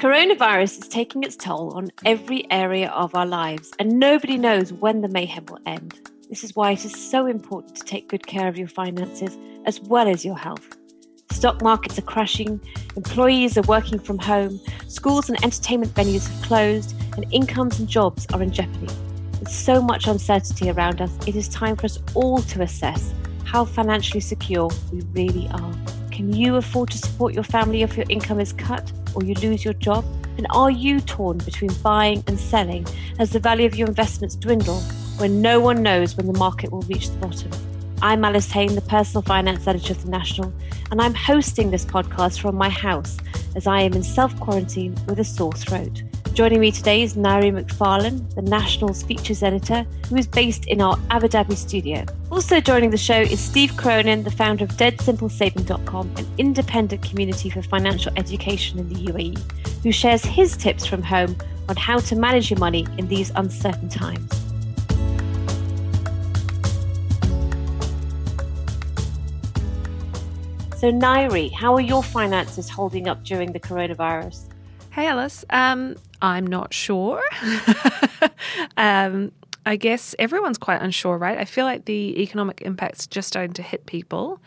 Coronavirus is taking its toll on every area of our lives, and nobody knows when the mayhem will end. This is why it is so important to take good care of your finances as well as your health. Stock markets are crashing, employees are working from home, schools and entertainment venues have closed, and incomes and jobs are in jeopardy. With so much uncertainty around us, it is time for us all to assess how financially secure we really are. Can you afford to support your family if your income is cut or you lose your job? And are you torn between buying and selling as the value of your investments dwindle when no one knows when the market will reach the bottom? I'm Alice Haine, the personal finance editor of The National, and I'm hosting this podcast from my house as I am in self quarantine with a sore throat. Joining me today is Nairi McFarlane, the National's features editor, who is based in our Abu Dhabi studio. Also joining the show is Steve Cronin, the founder of DeadSimpleSaving.com, an independent community for financial education in the UAE, who shares his tips from home on how to manage your money in these uncertain times. So, Nairi, how are your finances holding up during the coronavirus? Hey, Alice. Um, I'm not sure. um, I guess everyone's quite unsure, right? I feel like the economic impact's just starting to hit people.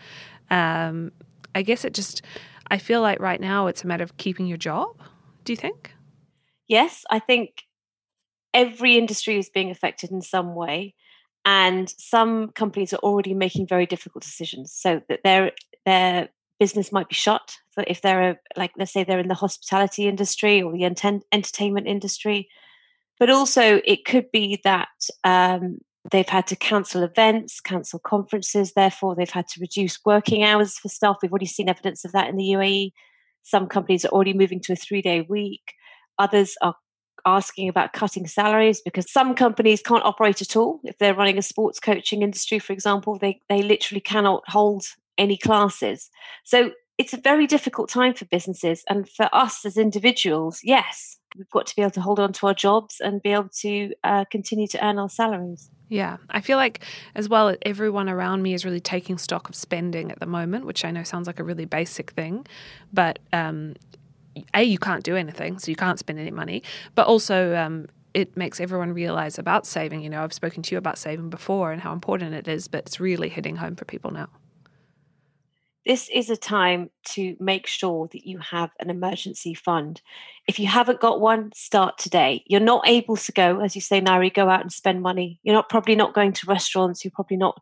Um, I guess it just, I feel like right now it's a matter of keeping your job. Do you think? Yes, I think every industry is being affected in some way. And some companies are already making very difficult decisions. So that their their business might be shut. So if they're a, like, let's say they're in the hospitality industry or the ent- entertainment industry, but also it could be that um, they've had to cancel events, cancel conferences. Therefore, they've had to reduce working hours for staff. We've already seen evidence of that in the UAE. Some companies are already moving to a three-day week. Others are asking about cutting salaries because some companies can't operate at all. If they're running a sports coaching industry, for example, they, they literally cannot hold any classes. So it's a very difficult time for businesses. And for us as individuals, yes, we've got to be able to hold on to our jobs and be able to uh, continue to earn our salaries. Yeah, I feel like as well, everyone around me is really taking stock of spending at the moment, which I know sounds like a really basic thing, but um, a you can't do anything, so you can't spend any money, but also um, it makes everyone realize about saving. You know, I've spoken to you about saving before and how important it is, but it's really hitting home for people now this is a time to make sure that you have an emergency fund. If you haven't got one, start today. You're not able to go, as you say, Nairi, go out and spend money. You're not probably not going to restaurants. You're probably not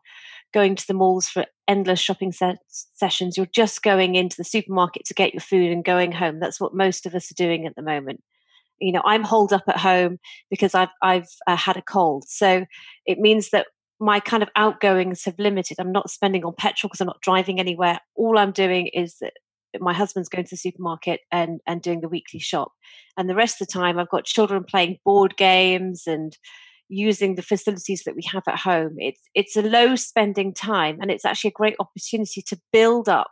going to the malls for endless shopping se- sessions. You're just going into the supermarket to get your food and going home. That's what most of us are doing at the moment. You know, I'm holed up at home because I've I've uh, had a cold, so it means that my kind of outgoings have limited. I'm not spending on petrol because I'm not driving anywhere. All I'm doing is that my husband's going to the supermarket and and doing the weekly shop, and the rest of the time I've got children playing board games and using the facilities that we have at home. It's it's a low spending time, and it's actually a great opportunity to build up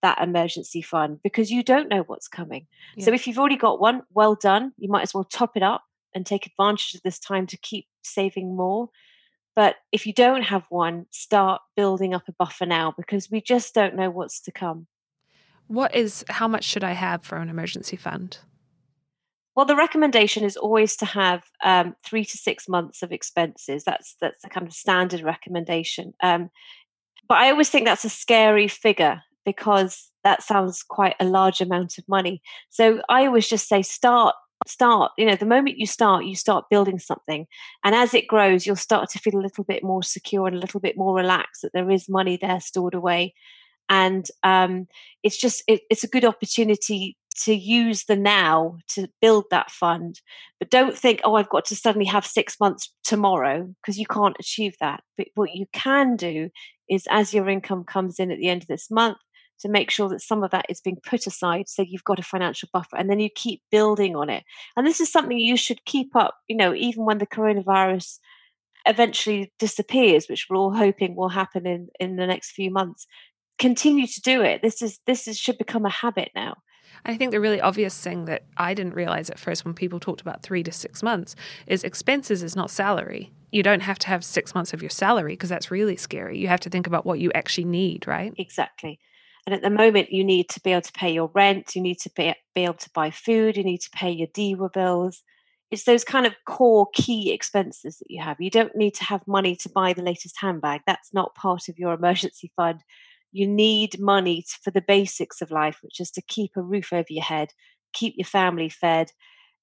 that emergency fund because you don't know what's coming. Yeah. So if you've already got one, well done. You might as well top it up and take advantage of this time to keep saving more but if you don't have one, start building up a buffer now because we just don't know what's to come. What is, how much should I have for an emergency fund? Well, the recommendation is always to have um, three to six months of expenses. That's that's the kind of standard recommendation. Um, but I always think that's a scary figure because that sounds quite a large amount of money. So I always just say start start you know the moment you start you start building something. And as it grows you'll start to feel a little bit more secure and a little bit more relaxed that there is money there stored away. And um, it's just it, it's a good opportunity to use the now to build that fund. But don't think oh i've got to suddenly have six months tomorrow because you can't achieve that. But what you can do is as your income comes in at the end of this month to make sure that some of that is being put aside so you've got a financial buffer and then you keep building on it and this is something you should keep up you know even when the coronavirus eventually disappears which we're all hoping will happen in in the next few months continue to do it this is this is should become a habit now I think the really obvious thing that I didn't realize at first when people talked about three to six months is expenses is not salary. You don't have to have six months of your salary because that's really scary. You have to think about what you actually need, right? Exactly. And at the moment, you need to be able to pay your rent, you need to be, be able to buy food, you need to pay your DEWA bills. It's those kind of core key expenses that you have. You don't need to have money to buy the latest handbag. That's not part of your emergency fund. You need money for the basics of life, which is to keep a roof over your head, keep your family fed,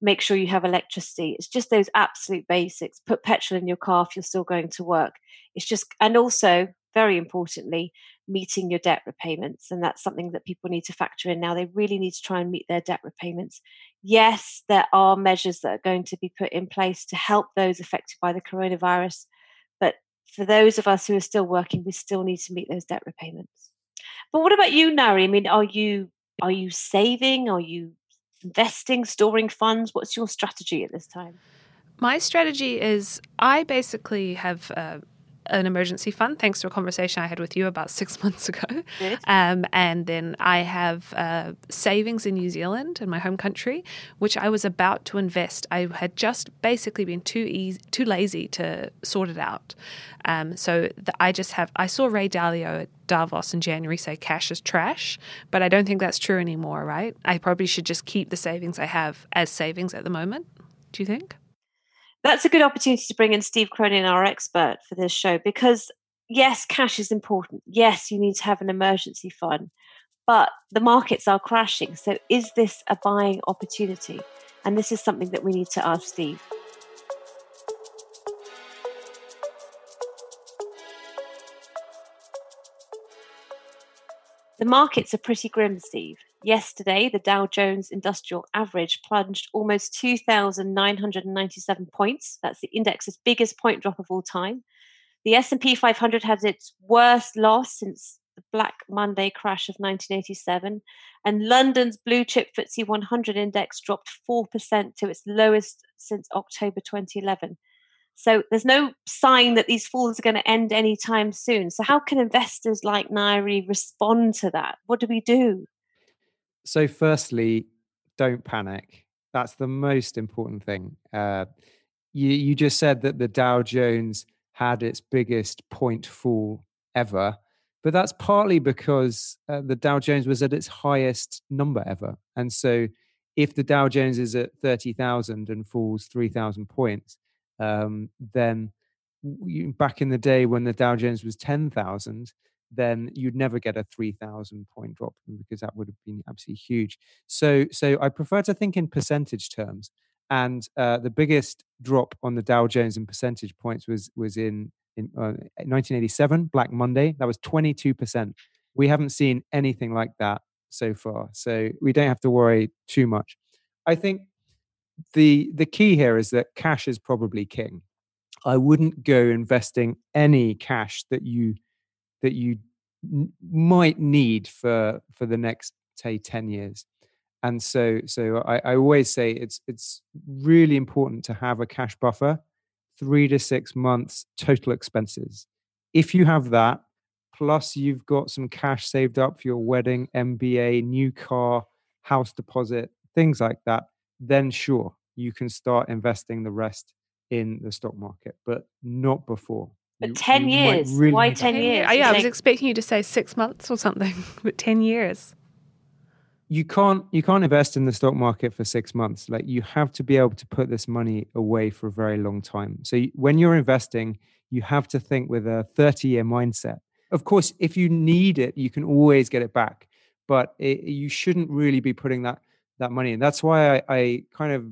make sure you have electricity. It's just those absolute basics. Put petrol in your car if you're still going to work. It's just, and also, very importantly, meeting your debt repayments. And that's something that people need to factor in now. They really need to try and meet their debt repayments. Yes, there are measures that are going to be put in place to help those affected by the coronavirus. But for those of us who are still working, we still need to meet those debt repayments. But what about you, Nairi? I mean, are you are you saving? Are you investing, storing funds? What's your strategy at this time? My strategy is I basically have uh, an emergency fund, thanks to a conversation I had with you about six months ago. Um, and then I have uh, savings in New Zealand, in my home country, which I was about to invest. I had just basically been too easy, too lazy to sort it out. Um, so the, I just have. I saw Ray Dalio at Davos in January say cash is trash, but I don't think that's true anymore. Right? I probably should just keep the savings I have as savings at the moment. Do you think? That's a good opportunity to bring in Steve Cronin, our expert for this show, because yes, cash is important. Yes, you need to have an emergency fund, but the markets are crashing. So, is this a buying opportunity? And this is something that we need to ask Steve. The markets are pretty grim, Steve. Yesterday, the Dow Jones Industrial Average plunged almost 2,997 points. That's the index's biggest point drop of all time. The S&P 500 had its worst loss since the Black Monday crash of 1987, and London's blue chip FTSE 100 index dropped 4% to its lowest since October 2011. So there's no sign that these falls are going to end anytime soon. So how can investors like Nairi respond to that? What do we do? So, firstly, don't panic. That's the most important thing. Uh, you, you just said that the Dow Jones had its biggest point fall ever, but that's partly because uh, the Dow Jones was at its highest number ever. And so, if the Dow Jones is at 30,000 and falls 3,000 points, um, then back in the day when the Dow Jones was 10,000, then you'd never get a 3000 point drop because that would have been absolutely huge. So so i prefer to think in percentage terms and uh, the biggest drop on the dow jones in percentage points was was in in uh, 1987 black monday. That was 22% we haven't seen anything like that so far so we don't have to worry too much. I think the the key here is that cash is probably king. I wouldn't go investing any cash that you that you n- might need for for the next say 10 years. And so so I, I always say it's it's really important to have a cash buffer three to six months total expenses. If you have that plus you've got some cash saved up for your wedding mba new car house deposit things like that then sure you can start investing the rest in the stock market but not before but you, 10 you years. Really Why 10 years? Yeah, I was expecting you to say six months or something, but 10 years. You can't you can't invest in the stock market for six months. Like you have to be able to put this money away for a very long time. So when you're investing, you have to think with a 30 year mindset. Of course, if you need it, you can always get it back, but it, you shouldn't really be putting that that money in. That's why I, I kind of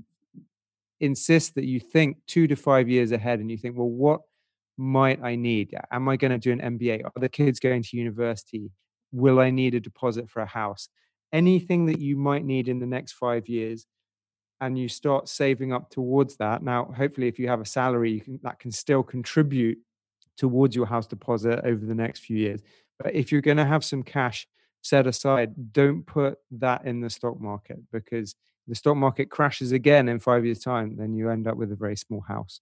insist that you think two to five years ahead, and you think, well, what might I need? Am I going to do an MBA? Are the kids going to university? Will I need a deposit for a house? Anything that you might need in the next five years, and you start saving up towards that. Now, hopefully, if you have a salary, you can that can still contribute towards your house deposit over the next few years. But if you're going to have some cash set aside, don't put that in the stock market because the stock market crashes again in five years' time, then you end up with a very small house.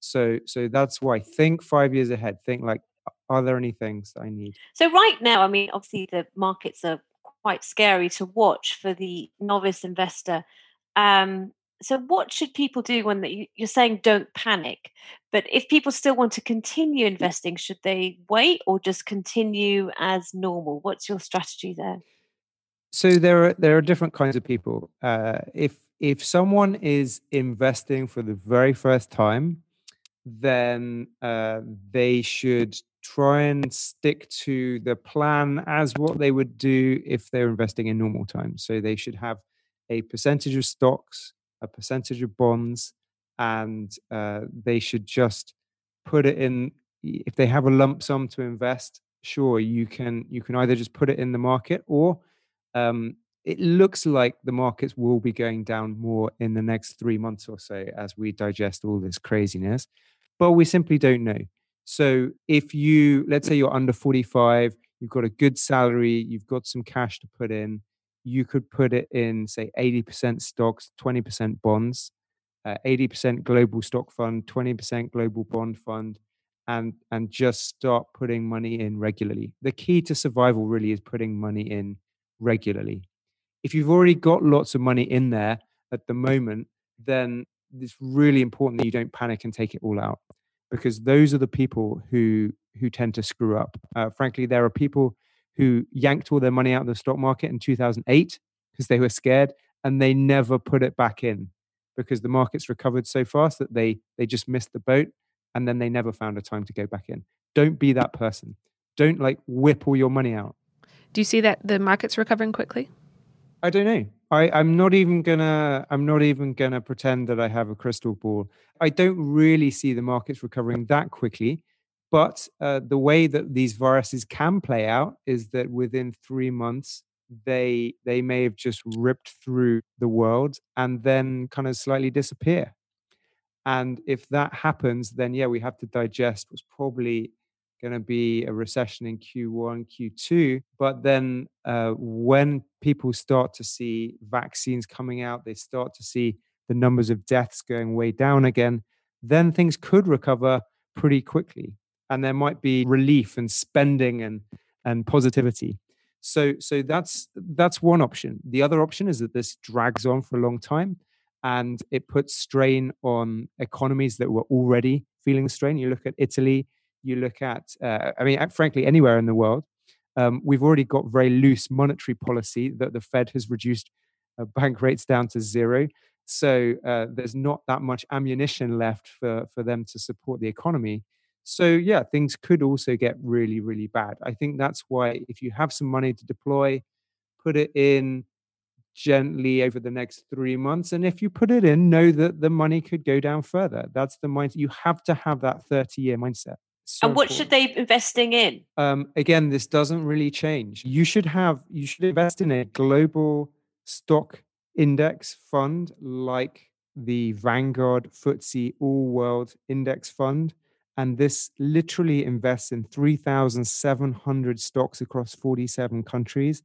So so that's why think five years ahead. Think like, are there any things I need? So right now, I mean, obviously the markets are quite scary to watch for the novice investor. Um, So, what should people do when they, you're saying don't panic? But if people still want to continue investing, should they wait or just continue as normal? What's your strategy there? So there are there are different kinds of people. Uh, if if someone is investing for the very first time, then uh, they should try and stick to the plan as what they would do if they're investing in normal times. So they should have a percentage of stocks, a percentage of bonds, and uh, they should just put it in. If they have a lump sum to invest, sure you can you can either just put it in the market or um, it looks like the markets will be going down more in the next three months or so as we digest all this craziness, but we simply don't know. So if you let's say you're under 45, you've got a good salary, you've got some cash to put in, you could put it in, say, 80% stocks, 20% bonds, uh, 80% global stock fund, 20% global bond fund, and, and just start putting money in regularly. The key to survival really is putting money in regularly. If you've already got lots of money in there at the moment, then it's really important that you don't panic and take it all out because those are the people who who tend to screw up. Uh, frankly, there are people who yanked all their money out of the stock market in 2008 because they were scared and they never put it back in because the markets recovered so fast that they they just missed the boat and then they never found a time to go back in. Don't be that person. Don't like whip all your money out. Do you see that the market's recovering quickly i don't know I, I'm not even gonna I'm not even gonna pretend that I have a crystal ball. I don't really see the markets recovering that quickly. But uh, the way that these viruses can play out is that within three months, they they may have just ripped through the world and then kind of slightly disappear. And if that happens, then yeah, we have to digest what's probably going to be a recession in Q1, Q2. But then uh, when people start to see vaccines coming out, they start to see the numbers of deaths going way down again, then things could recover pretty quickly and there might be relief and spending and and positivity so so that's that's one option the other option is that this drags on for a long time and it puts strain on economies that were already feeling strain you look at italy you look at uh, i mean frankly anywhere in the world um, we've already got very loose monetary policy that the fed has reduced uh, bank rates down to zero so uh, there's not that much ammunition left for for them to support the economy so, yeah, things could also get really, really bad. I think that's why if you have some money to deploy, put it in gently over the next three months. And if you put it in, know that the money could go down further. That's the mindset. You have to have that 30 year mindset. So and what important. should they be investing in? Um, again, this doesn't really change. You should have, you should invest in a global stock index fund like the Vanguard FTSE All World Index Fund and this literally invests in 3,700 stocks across 47 countries.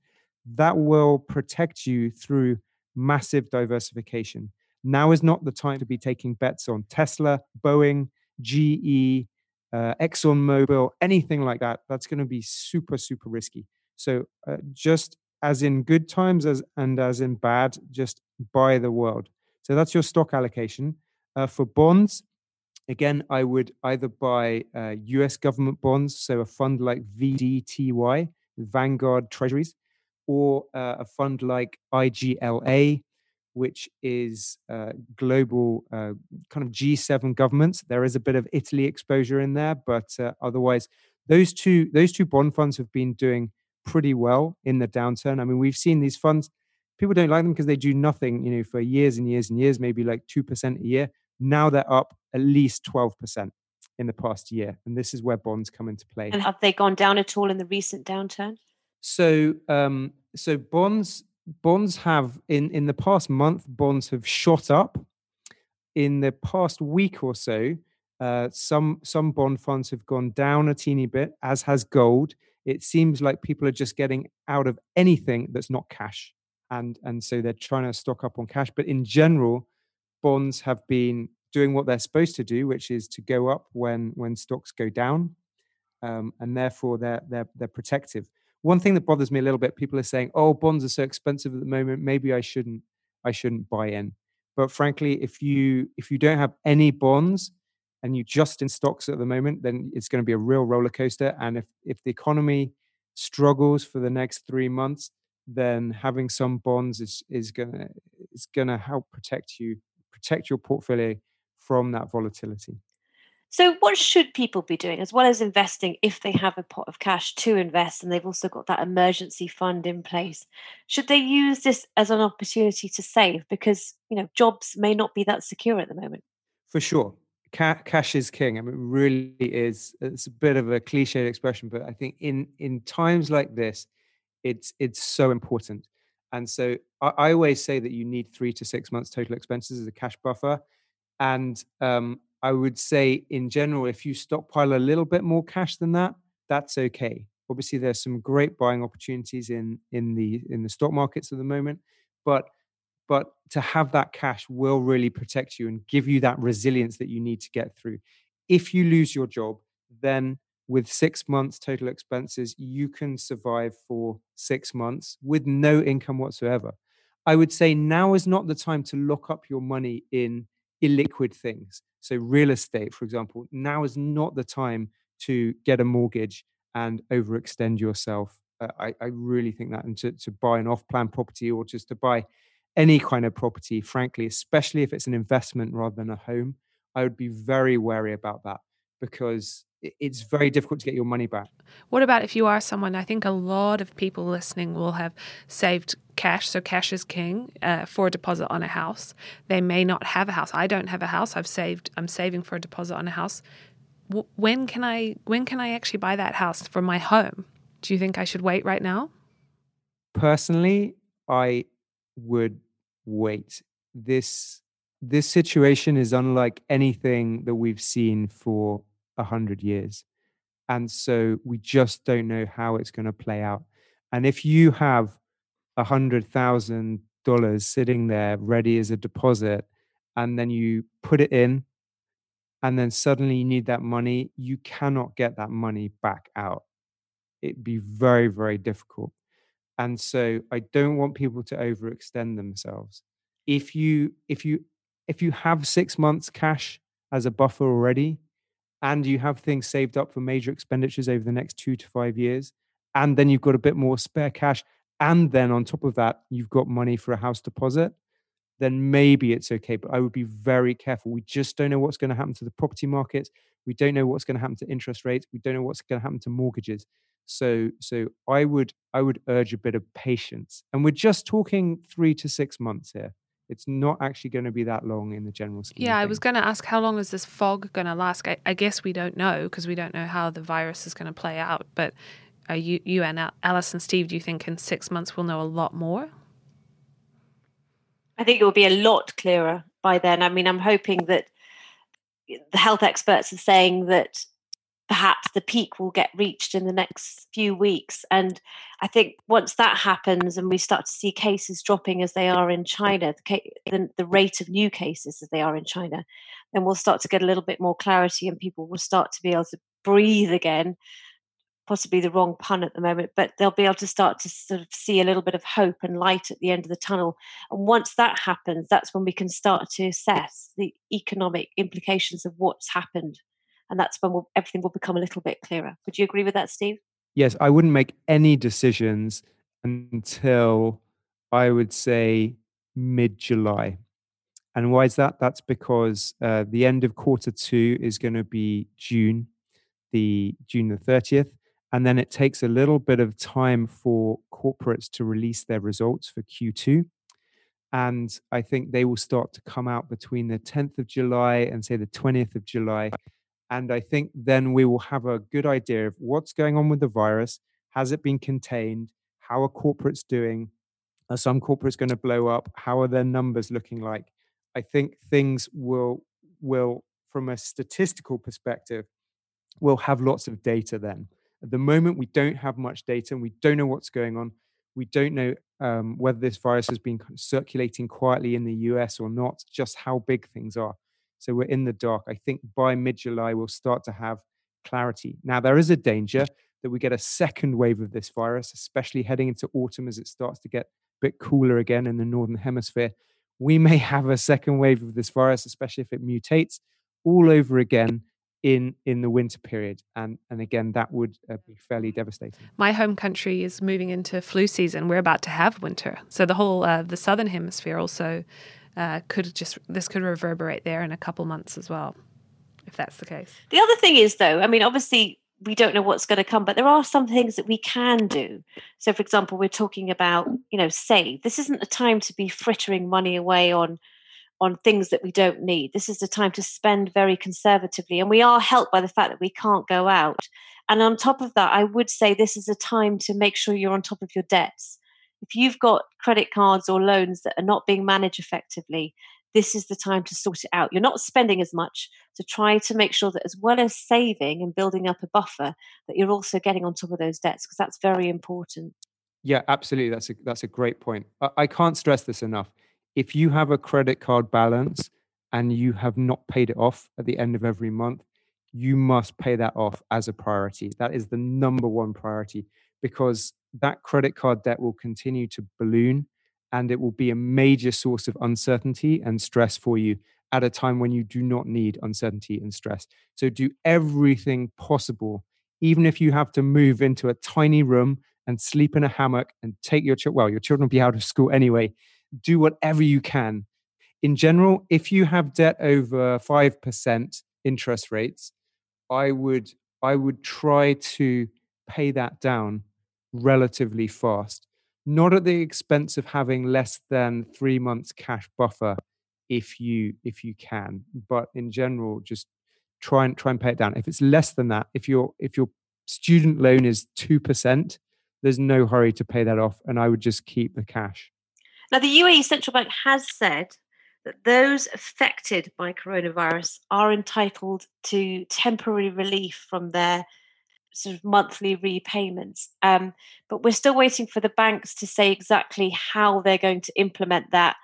That will protect you through massive diversification. Now is not the time to be taking bets on Tesla, Boeing, GE, uh, ExxonMobil, anything like that. That's going to be super, super risky. So, uh, just as in good times as and as in bad, just buy the world. So that's your stock allocation. Uh, for bonds, Again, I would either buy uh, US government bonds, so a fund like VDTY, Vanguard Treasuries, or uh, a fund like IGLA, which is uh, global uh, kind of G7 governments. There is a bit of Italy exposure in there, but uh, otherwise, those two those two bond funds have been doing pretty well in the downturn. I mean, we've seen these funds. People don't like them because they do nothing, you know, for years and years and years, maybe like two percent a year. Now they're up at least 12% in the past year. And this is where bonds come into play. And have they gone down at all in the recent downturn? So, um, so bonds bonds have in in the past month bonds have shot up. In the past week or so, uh, some some bond funds have gone down a teeny bit, as has gold. It seems like people are just getting out of anything that's not cash, and and so they're trying to stock up on cash. But in general, bonds have been doing what they're supposed to do, which is to go up when when stocks go down, um, and therefore they're they're they're protective. One thing that bothers me a little bit, people are saying, "Oh, bonds are so expensive at the moment. Maybe I shouldn't I shouldn't buy in." But frankly, if you if you don't have any bonds and you're just in stocks at the moment, then it's going to be a real roller coaster. And if if the economy struggles for the next three months, then having some bonds is is gonna is gonna help protect you, protect your portfolio from that volatility. So, what should people be doing as well as investing if they have a pot of cash to invest and they've also got that emergency fund in place? Should they use this as an opportunity to save because you know jobs may not be that secure at the moment? For sure, Ca- cash is king. I mean, it really is. It's a bit of a cliched expression, but I think in in times like this, it's it's so important. And so I, I always say that you need three to six months total expenses as a cash buffer. And um, I would say, in general, if you stockpile a little bit more cash than that, that's okay. Obviously, there's some great buying opportunities in in the in the stock markets at the moment, but but to have that cash will really protect you and give you that resilience that you need to get through. If you lose your job, then with six months total expenses, you can survive for six months with no income whatsoever. I would say now is not the time to lock up your money in illiquid things. So, real estate, for example, now is not the time to get a mortgage and overextend yourself. Uh, I, I, really think that, and to, to buy an off plan property or just to buy any kind of property, frankly, especially if it's an investment rather than a home, I would be very wary about that because it's very difficult to get your money back. What about if you are someone? I think a lot of people listening will have saved cash, so cash is king uh, for a deposit on a house. They may not have a house. I don't have a house. I've saved. I'm saving for a deposit on a house. W- when can I? When can I actually buy that house for my home? Do you think I should wait right now? Personally, I would wait. This this situation is unlike anything that we've seen for a hundred years. And so we just don't know how it's going to play out. And if you have a hundred thousand dollars sitting there ready as a deposit, and then you put it in, and then suddenly you need that money, you cannot get that money back out. It'd be very, very difficult. And so I don't want people to overextend themselves. If you if you if you have six months cash as a buffer already, and you have things saved up for major expenditures over the next two to five years, and then you've got a bit more spare cash, and then on top of that, you've got money for a house deposit, then maybe it's okay. But I would be very careful. We just don't know what's going to happen to the property markets. We don't know what's going to happen to interest rates. We don't know what's going to happen to mortgages. So, so I would I would urge a bit of patience. And we're just talking three to six months here it's not actually going to be that long in the general scheme. Yeah, I was going to ask how long is this fog going to last? I, I, guess we don't know because we don't know how the virus is going to play out. But are you, you and Alice and Steve, do you think in six months we'll know a lot more? I think it will be a lot clearer by then. I mean, I'm hoping that the health experts are saying that perhaps the peak will get reached in the next few weeks. And I think once that happens and we start to see cases dropping as they are in China, the, the, rate of new cases as they are in China, then we'll start to get a little bit more clarity and people will start to be able to breathe again. Possibly the wrong pun at the moment, but they'll be able to start to sort of see a little bit of hope and light at the end of the tunnel. And once that happens, that's when we can start to assess the economic implications of what's happened and that's when we'll, everything will become a little bit clearer. Would you agree with that, Steve? Yes, I wouldn't make any decisions until I would say mid July. And why is that? That's because uh, the end of quarter two is going to be June, the June the 30th. And then it takes a little bit of time for corporates to release their results for Q2. And I think they will start to come out between the 10th of July and say the 20th of July. And I think then we will have a good idea of what's going on with the virus. Has it been contained? How are corporates doing? Are some corporates going to blow up? How are their numbers looking like? I think things will will from a statistical perspective, we'll have lots of data then. At the moment, we don't have much data and we don't know what's going on. We don't know um, whether this virus has been circulating quietly in the US or not, just how big things are. So we're in the dark. I think by mid July, we'll start to have clarity. Now, there is a danger that we get a second wave of this virus, especially heading into autumn as it starts to get a bit cooler again in the Northern Hemisphere. we may have a second wave of this virus, especially if it mutates all over again in in the winter period and and again that would uh, be fairly devastating my home country is moving into flu season we're about to have winter so the whole uh, the southern hemisphere also uh, could just this could reverberate there in a couple months as well if that's the case the other thing is though i mean obviously we don't know what's going to come but there are some things that we can do so for example we're talking about you know save this isn't a time to be frittering money away on on things that we don't need. This is the time to spend very conservatively. And we are helped by the fact that we can't go out. And on top of that, I would say this is a time to make sure you're on top of your debts. If you've got credit cards or loans that are not being managed effectively, this is the time to sort it out. You're not spending as much to try to make sure that as well as saving and building up a buffer, that you're also getting on top of those debts because that's very important. Yeah, absolutely. That's a that's a great point. I, I can't stress this enough if you have a credit card balance and you have not paid it off at the end of every month, you must pay that off as a priority. That is the number one priority because that credit card debt will continue to balloon and it will be a major source of uncertainty and stress for you at a time when you do not need uncertainty and stress. So do everything possible, even if you have to move into a tiny room and sleep in a hammock and take your child, well, your children will be out of school anyway do whatever you can. In general, if you have debt over 5% interest rates, I would I would try to pay that down relatively fast. Not at the expense of having less than 3 months cash buffer if you if you can, but in general just try and try and pay it down. If it's less than that, if your if your student loan is 2%, there's no hurry to pay that off and I would just keep the cash. Now, the UAE Central Bank has said that those affected by coronavirus are entitled to temporary relief from their sort of monthly repayments. Um, but we're still waiting for the banks to say exactly how they're going to implement that,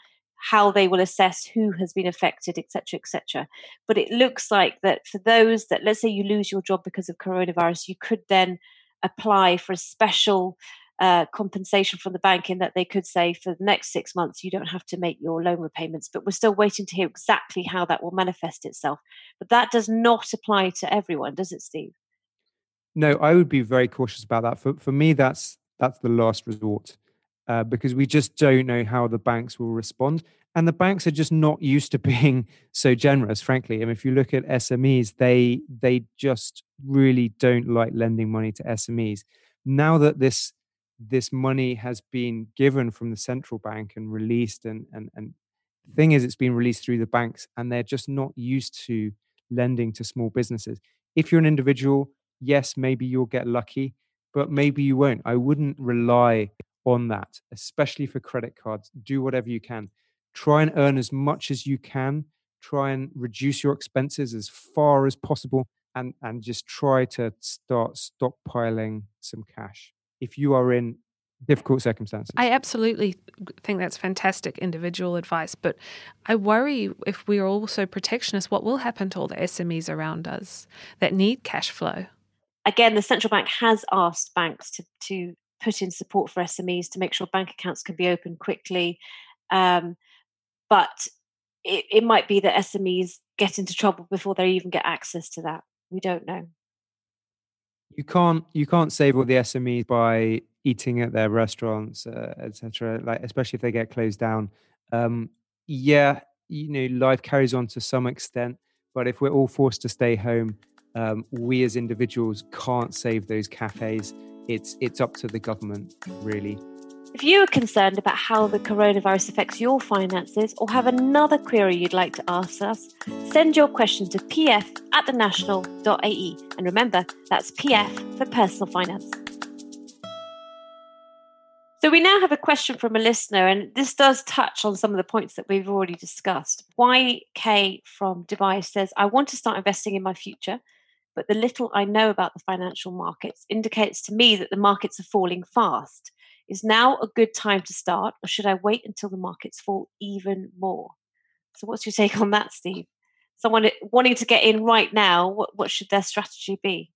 how they will assess who has been affected, etc., etc. But it looks like that for those that, let's say, you lose your job because of coronavirus, you could then apply for a special uh, compensation from the bank in that they could say for the next six months you don't have to make your loan repayments but we're still waiting to hear exactly how that will manifest itself but that does not apply to everyone does it steve no i would be very cautious about that. For, for me that's that's the last resort uh, because we just don't know how the banks will respond and the banks are just not used to being so generous frankly. I mean, if you look at smes they they just really don't like lending money to smes now that this this money has been given from the central bank and released and and and the thing is it's been released through the banks and they're just not used to lending to small businesses. If you're an individual yes maybe you'll get lucky but maybe you won't i wouldn't rely on that especially for credit cards do whatever you can try and earn as much as you can try and reduce your expenses as far as possible and and just try to start stockpiling some cash if you are in difficult circumstances. I absolutely think that's fantastic individual advice, but I worry if we are also protectionist, what will happen to all the SMEs around us that need cash flow? Again, the central bank has asked banks to, to put in support for SMEs to make sure bank accounts can be opened quickly. Um, but it, it might be that SMEs get into trouble before they even get access to that. We don't know you can't you can't save all the SMEs by eating at their restaurants, uh, etc. Like especially if they get closed down. Um, yeah, you know, life carries on to some extent, but if we're all forced to stay home, um, we as individuals can't save those cafes. It's it's up to the government, really. If you are concerned about how the coronavirus affects your finances or have another query you'd like to ask us, send your question to pf at thenational.ae. And remember, that's PF for personal finance. So we now have a question from a listener, and this does touch on some of the points that we've already discussed. YK from Dubai says, I want to start investing in my future, but the little I know about the financial markets indicates to me that the markets are falling fast. Is now a good time to start, or should I wait until the markets fall even more? So, what's your take on that, Steve? Someone eh, wanting to get in right now, what, what should their strategy be?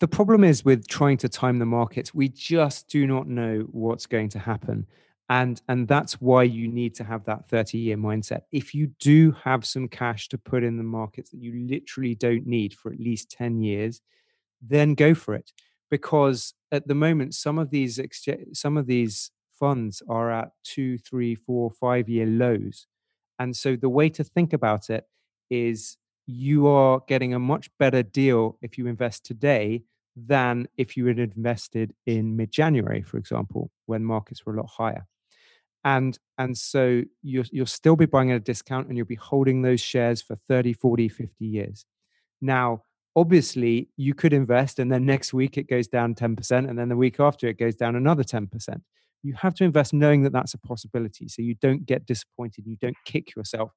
The problem is with trying to time the markets, we just do not know what's going to happen. And and that's why you need to have that 30 year mindset. If you do have some cash to put in the markets that you literally don't need for at least 10 years then go for it. Because at the moment some of these some of these funds are at two three four five year lows. And so the way to think about it is you are getting a much better deal if you invest today than if you had invested in mid January, for example, when markets were a lot higher and and so you'll, you'll still be buying at a discount and you'll be holding those shares for 30 40 50 years. Now obviously you could invest and then next week it goes down 10% and then the week after it goes down another 10% you have to invest knowing that that's a possibility so you don't get disappointed you don't kick yourself.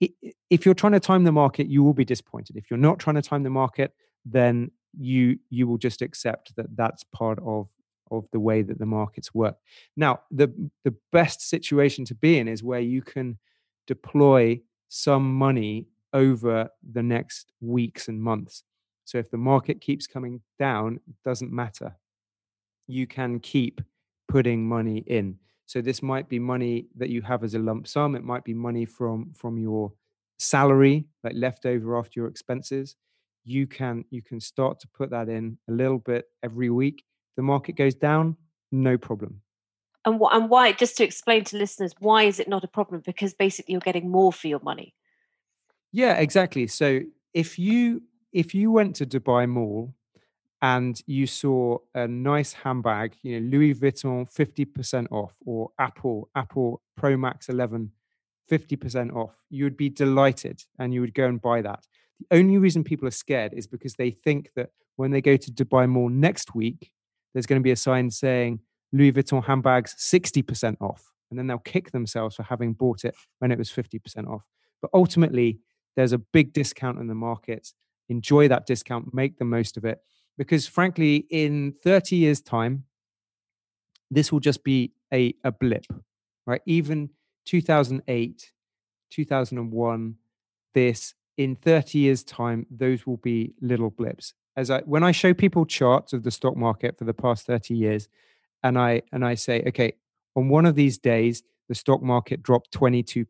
If you're trying to time the market you will be disappointed. If you're not trying to time the market then you you will just accept that that's part of of the way that the markets work. Now, the the best situation to be in is where you can deploy some money over the next weeks and months. So if the market keeps coming down, it doesn't matter. You can keep putting money in. So this might be money that you have as a lump sum. It might be money from from your salary, like left over after your expenses. You can you can start to put that in a little bit every week the market goes down, no problem. And, wh- and why, just to explain to listeners, why is it not a problem? Because basically you're getting more for your money. Yeah, exactly. So if you if you went to Dubai Mall and you saw a nice handbag, you know, Louis Vuitton 50% off or Apple, Apple Pro Max 11 50% off, you would be delighted and you would go and buy that. The only reason people are scared is because they think that when they go to Dubai Mall next week, there's going to be a sign saying Louis Vuitton handbags 60% off. And then they'll kick themselves for having bought it when it was 50% off. But ultimately, there's a big discount in the markets. Enjoy that discount, make the most of it. Because frankly, in 30 years' time, this will just be a, a blip, right? Even 2008, 2001, this, in 30 years' time, those will be little blips as I when I show people charts of the stock market for the past 30 years, and I and I say, okay, on one of these days, the stock market dropped 22%,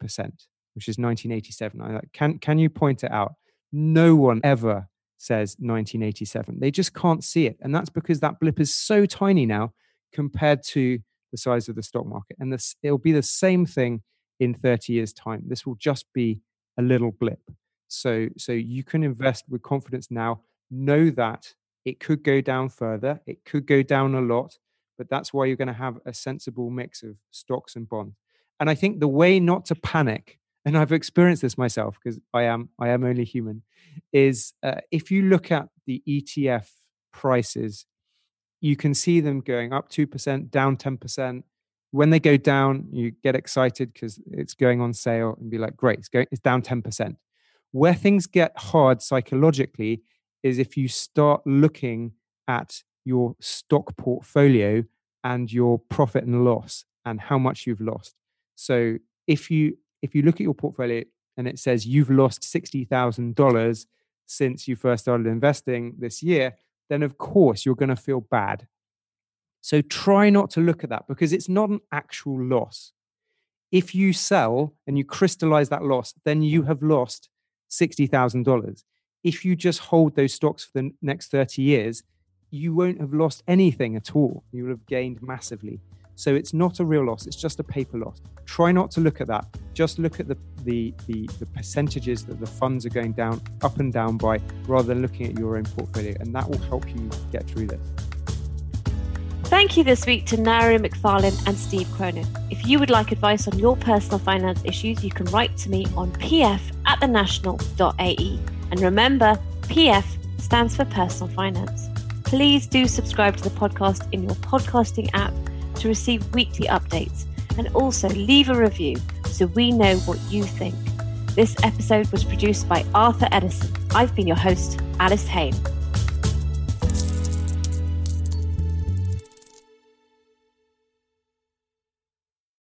which is 1987. I like, can can you point it out? No one ever says 1987. They just can't see it. And that's because that blip is so tiny now compared to the size of the stock market. And this it'll be the same thing in 30 years' time. This will just be a little blip. So so you can invest with confidence now know that it could go down further, it could go down a lot, but that's why you're going to have a sensible mix of stocks and bonds. And I think the way not to panic, and I've experienced this myself because I am I am only human, is uh, if you look at the ETF prices, you can see them going up two percent, down ten percent. When they go down, you get excited because it's going on sale and be like, great, it's going, it's down ten percent. Where things get hard psychologically is if you start looking at your stock portfolio and your profit and loss and how much you've lost. So if you if you look at your portfolio and it says you've lost $60,000 since you first started investing this year, then of course you're going to feel bad. So try not to look at that because it's not an actual loss. If you sell and you crystallize that loss, then you have lost $60,000 if you just hold those stocks for the next 30 years, you won't have lost anything at all. You will have gained massively. So it's not a real loss, it's just a paper loss. Try not to look at that. Just look at the, the, the, the, percentages that the funds are going down, up and down by, rather than looking at your own portfolio. And that will help you get through this. Thank you this week to Nairi McFarlane and Steve Cronin. If you would like advice on your personal finance issues, you can write to me on pf at thenational.ae. And remember, PF stands for personal finance. Please do subscribe to the podcast in your podcasting app to receive weekly updates and also leave a review so we know what you think. This episode was produced by Arthur Edison. I've been your host, Alice Haine.